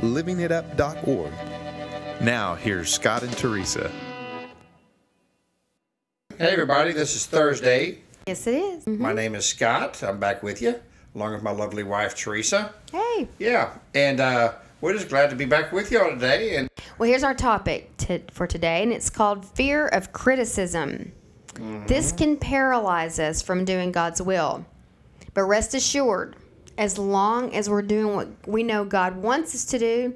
livingitup.org. Now, here's Scott and Teresa. Hey, everybody, this is Thursday. Yes, it is. My name is Scott. I'm back with you, along with my lovely wife, Teresa. Hey. Yeah, and uh, we're just glad to be back with you all today. And Well, here's our topic to, for today, and it's called fear of criticism. This can paralyze us from doing God's will. But rest assured, as long as we're doing what we know God wants us to do,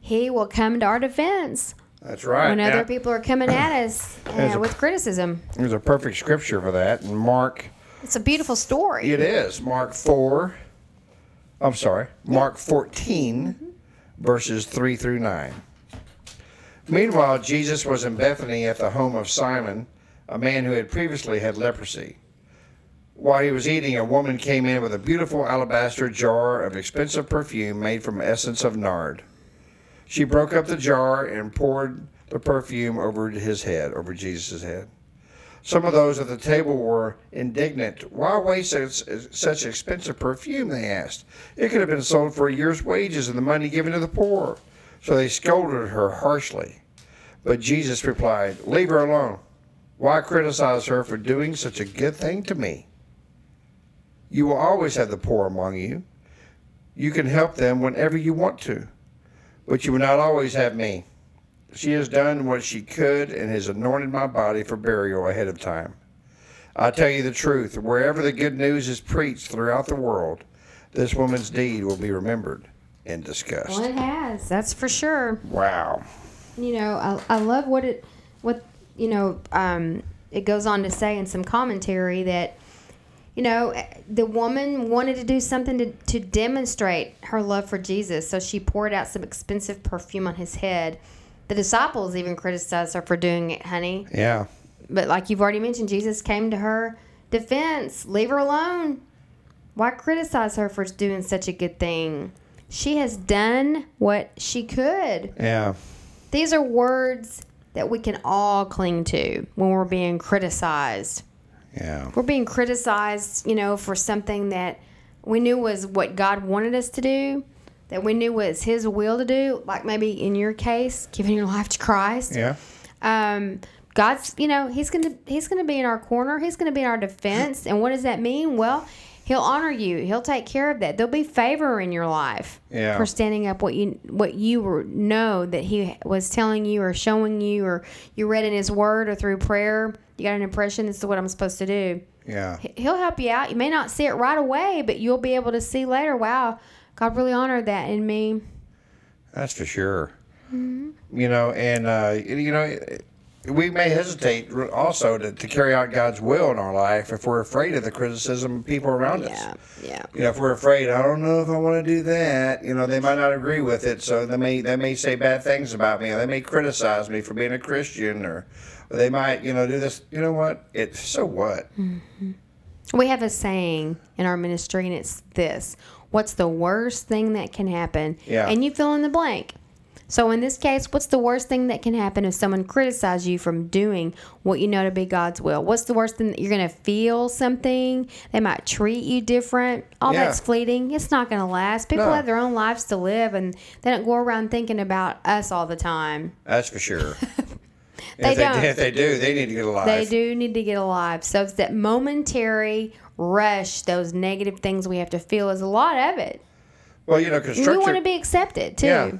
He will come to our defense that's right. when other people are coming at us uh, a- with criticism. There's a perfect scripture for that. And Mark, It's a beautiful story. it is Mark 4, I'm sorry, Mark 14, verses 3 through 9. Meanwhile, Jesus was in Bethany at the home of Simon, a man who had previously had leprosy. While he was eating, a woman came in with a beautiful alabaster jar of expensive perfume made from essence of nard. She broke up the jar and poured the perfume over his head, over Jesus' head. Some of those at the table were indignant. Why waste such, expensive perfume? They asked. It could have been sold for a year's wages and the money given to the poor. So they scolded her harshly. But Jesus replied, Leave her alone. Why criticize her for doing such a good thing to me? You will always have the poor among you. You can help them whenever you want to, but you will not always have me. She has done what she could and has anointed my body for burial ahead of time. I tell you the truth, wherever the good news is preached throughout the world, this woman's deed will be remembered and discussed. Well, it has. That's for sure. Wow. you know I, I love what it what you know um, it goes on to say in some commentary that you know eh, the woman wanted to do something to, to demonstrate her love for jesus so she poured out some expensive perfume on his head the disciples even criticized her for doing it honey Yeah. but like you've already mentioned jesus came to her defense leave her alone why criticize her for doing such a good thing she has done what she could Yeah. these are words that we can all cling to when we're being criticized. Yeah. We're being criticized, you know, for something that we knew was what God wanted us to do, that we knew was His will to do, like maybe in your case, giving your life to Christ. Yeah. Um, God's, you know, He's gonna He's gonna be in our corner. He's gonna be in our defense. And what does that mean? Well, He'll honor you. He'll take care of that. There'll be favor in your life Yeah. for standing up what you what you were, know that He was telling you or showing you or you read in His Word or through prayer. You got an impression this is what I'm supposed to do. Yeah. He- He'll help you out. You may not see it right away, but you'll be able to see later. Wow, God really honored that in me. That's for sure. You know, and uh, you know, we may hesitate also to, to carry out God's will in our life if we're afraid of the criticism of people around us. Yeah, yeah. You know, if we're afraid, I don't know if I want to do that. You know, they might not agree with it, so they may they may say bad things about me, or they may criticize me for being a Christian, or, or they might, you know, do this. You know what? It so what? Mm-hmm. We have a saying in our ministry, and it's this What's the worst thing that can happen? Yeah. And you fill in the blank. So, in this case, what's the worst thing that can happen if someone criticizes you from doing what you know to be God's will? What's the worst thing that you're going to feel something? They might treat you different. All Yeah. that's fleeting. It's not going to last. People No. have their own lives to live, and they don't go around thinking about us all the time. That's for sure. They if, don't. They, if they do, they need to get alive. They do need to get alive. So it's that momentary rush, those negative things we have to feel is a lot of it. Well, you know, And we want to be accepted too. Yeah.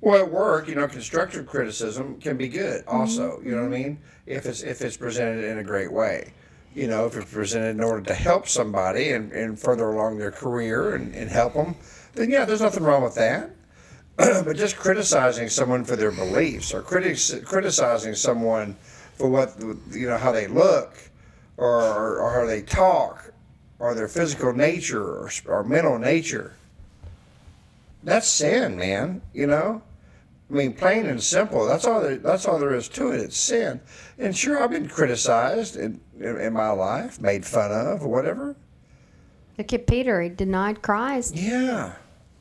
Well, at work, you know, constructive criticism can be good. Also, Mm-hmm. you know what I mean? If it's if it's presented in a great way, you know, if it's presented in order to help somebody and, and further along their career and, and help them, then yeah, there's nothing wrong with that. but just criticizing someone for their beliefs or critic- criticizing someone for what you know how they look or, or how they talk or their physical nature or, or mental nature that's sin, man. You know, I mean, plain and simple. That's all. There, that's all there is to it. It's sin. And sure, I've been criticized in, in, in my life, made fun of, or whatever. Look at Peter. He denied Christ. Yeah.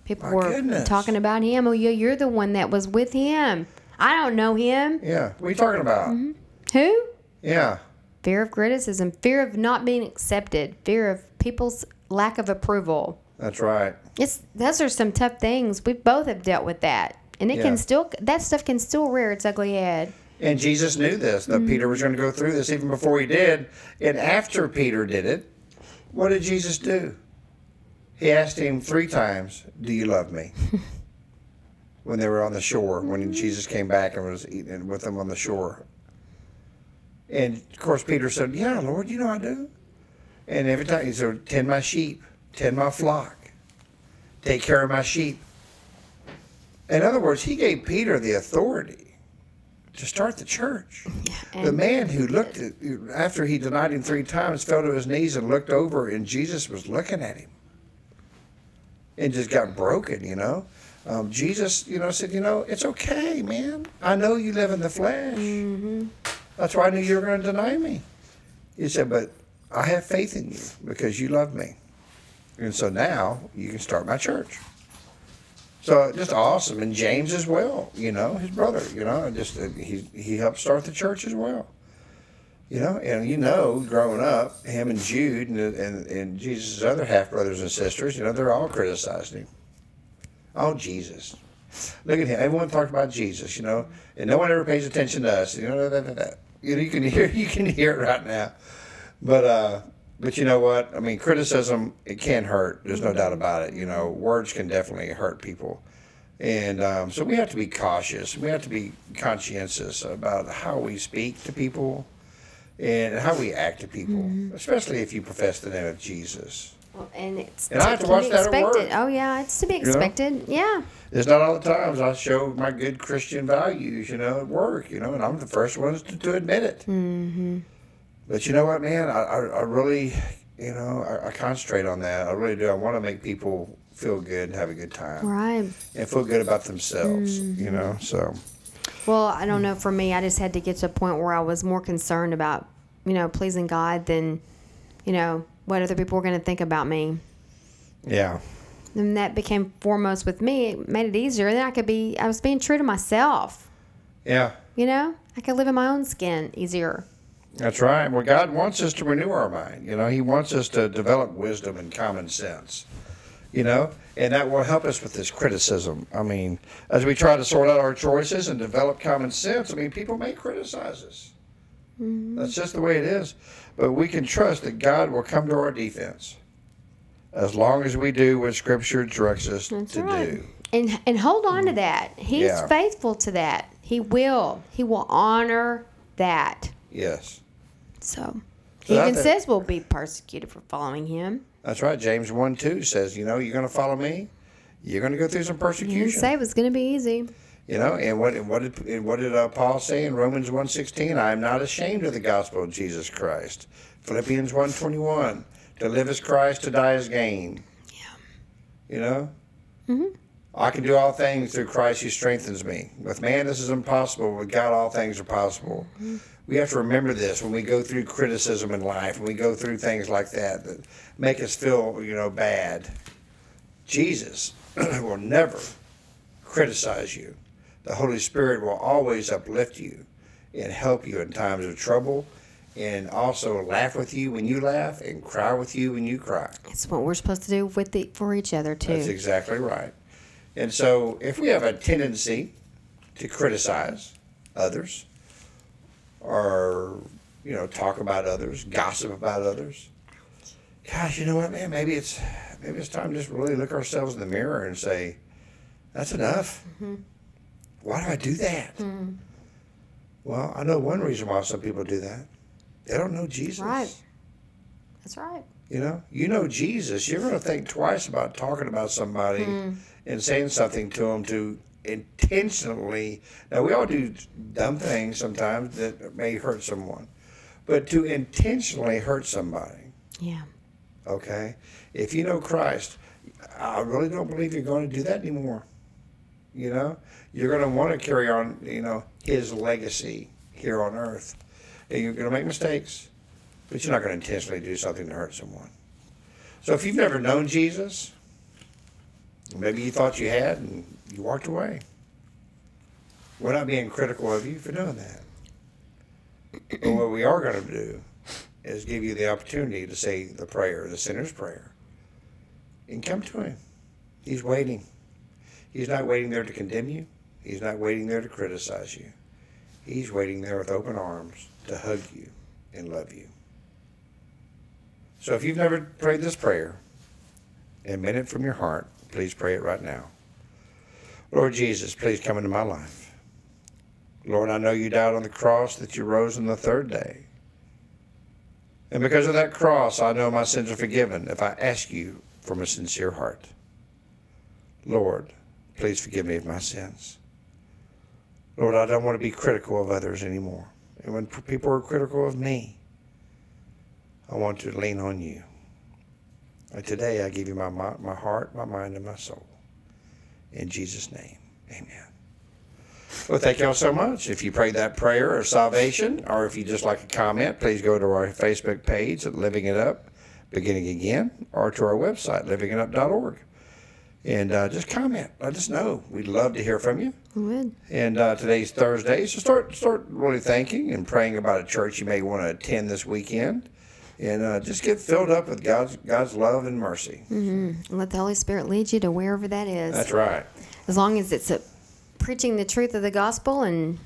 People My were goodness. talking about him. Oh, yeah, you're the one that was with him. I don't know him. Yeah. What are you talking about? Mm-hmm. Who? Yeah. Fear of criticism, fear of not being accepted, fear of people's lack of approval. That's right. It's those are some tough things. We both have dealt with that, and it Yeah. can still that stuff can still rear its ugly head. And Jesus knew this, that Peter was going to go through this even before he did. And after Peter did it, what did Jesus do? He asked him three times, Do you love me? when they were on the shore, when Jesus came back and was eating with them on the shore. And of course, Peter said, Yeah, Lord, you know I do. And every time he said, Tend my sheep, tend my flock, take care of my sheep. In other words, he gave Peter the authority to start the church. the man who looked at, after he denied him three times, fell to his knees and looked over, and Jesus was looking at him and just got broken, you know. Um, Jesus, you know, said, you know, it's okay, man. I know you live in the flesh. That's why I knew you were going to deny me. He said, but I have faith in you because you love me. And so now you can start my church. So just awesome. And James as well, you know, his brother, you know, just uh, he, he helped start the church as well. You know, and you know, growing up, him and Jude and, and, and Jesus' other half brothers and sisters, you know, they're all criticizing him. Oh, Jesus. Look at him. Everyone talked about Jesus, you know, and no one ever pays attention to us. You know, that, that, that. You, you can hear you can hear it right now. But uh, but you know what? I mean, criticism it can hurt. There's no doubt about it. You know, words can definitely hurt people, and um, so we have to be cautious. We have to be conscientious about how we speak to people and how we act to people, especially if you profess the name of Jesus. Well, and it's And I have to watch be that at expected. work. Oh yeah, it's to be know? expected. Yeah. It's not all the times I show my good Christian values, you know, at work, you know, and I'm the first ones to, to admit it. Mm-hmm. But you know what, man? I, I, I really, you know, I, I concentrate on that. I really do. I want to make people feel good and have a good time Right. and feel good about themselves, you mm-hmm. know, so. Well, I don't know. For me, I just had to get to a point where I was more concerned about, you know, pleasing God than, you know, what other people were going to think about me. Yeah. And that became foremost with me. It made it easier. Then I could be, I was being true to myself. Yeah. You know, I could live in my own skin easier. That's right. Well, God wants us to renew our mind. You know, He wants us to develop wisdom and common sense. You know, and that will help us with this criticism. I mean, as we try to sort out our choices and develop common sense, I mean, people may criticize us. Mm-hmm. That's just the way it is. But we can trust that God will come to our defense as long as we do what Scripture directs us That's to right. do. And and hold on to mm. that. He's Yeah. faithful to that. He will. He will honor that. Yes. So So he even says we'll be persecuted for following him. That's right. James 1 2 says, you know, you're going to follow me, you're going to go through some He didn't persecution. say it was going to be easy. You know, and what and what did and what did uh, Paul say in Romans 1.16? I am not ashamed of the gospel of Jesus Christ. Philippians 1.21, to live as Christ, to die as gain. Yeah. You know? Mm-hmm. I can do all things through Christ who strengthens me. With man, this is impossible. With God, all things are possible. We have to remember this when we go through criticism in life, when we go through things like that that make us feel, you know, bad. Jesus will never criticize you. The Holy Spirit will always uplift you and help you in times of trouble and also laugh with you when you laugh and cry with you when you cry. It's what we're supposed to do with the for each other too. That's exactly right. And so if we have a tendency to criticize others or, you know, talk about others, gossip about others, gosh, you know what, man, maybe it's maybe it's time to just really look ourselves in the mirror and say, that's enough. Mm-hmm. Why do I do that? Mm-hmm. Well, I know one reason why some people do that. They don't know Jesus. Right. That's right. You know, you know Jesus. You're going to think twice about talking about somebody hmm. And saying something to them to intentionally. Now, we all do dumb things sometimes that may hurt someone, but to intentionally hurt somebody, Yeah. okay? If you know Christ, I really don't believe you're going to do that anymore. You know, you're going to want to carry on, you know, His legacy here on earth. And you're going to make mistakes, but you're not going to intentionally do something to hurt someone. So if you've never known Jesus, maybe you thought you had and you walked away. We're not being critical of you for doing that. But what we are going to do is give you the opportunity to say the prayer, the sinner's prayer, and come to Him. He's waiting. He's not waiting there to condemn you. He's not waiting there to criticize you. He's waiting there with open arms to hug you and love you. So if you've never prayed this prayer and meant it from your heart, please pray it right now. Lord Jesus, please come into my life. Lord, I know you died on the cross, that you rose on the third day. And because of that cross, I know my sins are forgiven if I ask you from a sincere heart. Lord, please forgive me of my sins. Lord, I don't want to be critical of others anymore. And when people are critical of me, I want to lean on you. And today I give you my, my heart, my mind, and my soul. In Jesus' name, amen. Well, thank y'all so much. If you prayed that prayer of salvation, or if you just like a comment, please go to our Facebook page at Living It Up, Beginning Again, or to our website, livingitup.org. And uh, just comment. Let us know. We'd love to hear from you. We would. And uh, today's Thursday, so start start really thinking and praying about a church you may want to attend this weekend, and uh, just get filled up with God's God's love and mercy. Mm-hmm. Let the Holy Spirit lead you to wherever that is. That's right. As long as it's a, preaching the truth of the gospel and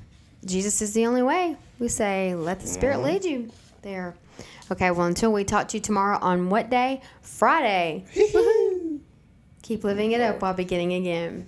Jesus is the only way, we say, let the Spirit Mm-hmm. lead you there. Okay, well, until we talk to you tomorrow on what day? Friday. Keep living it up while beginning again.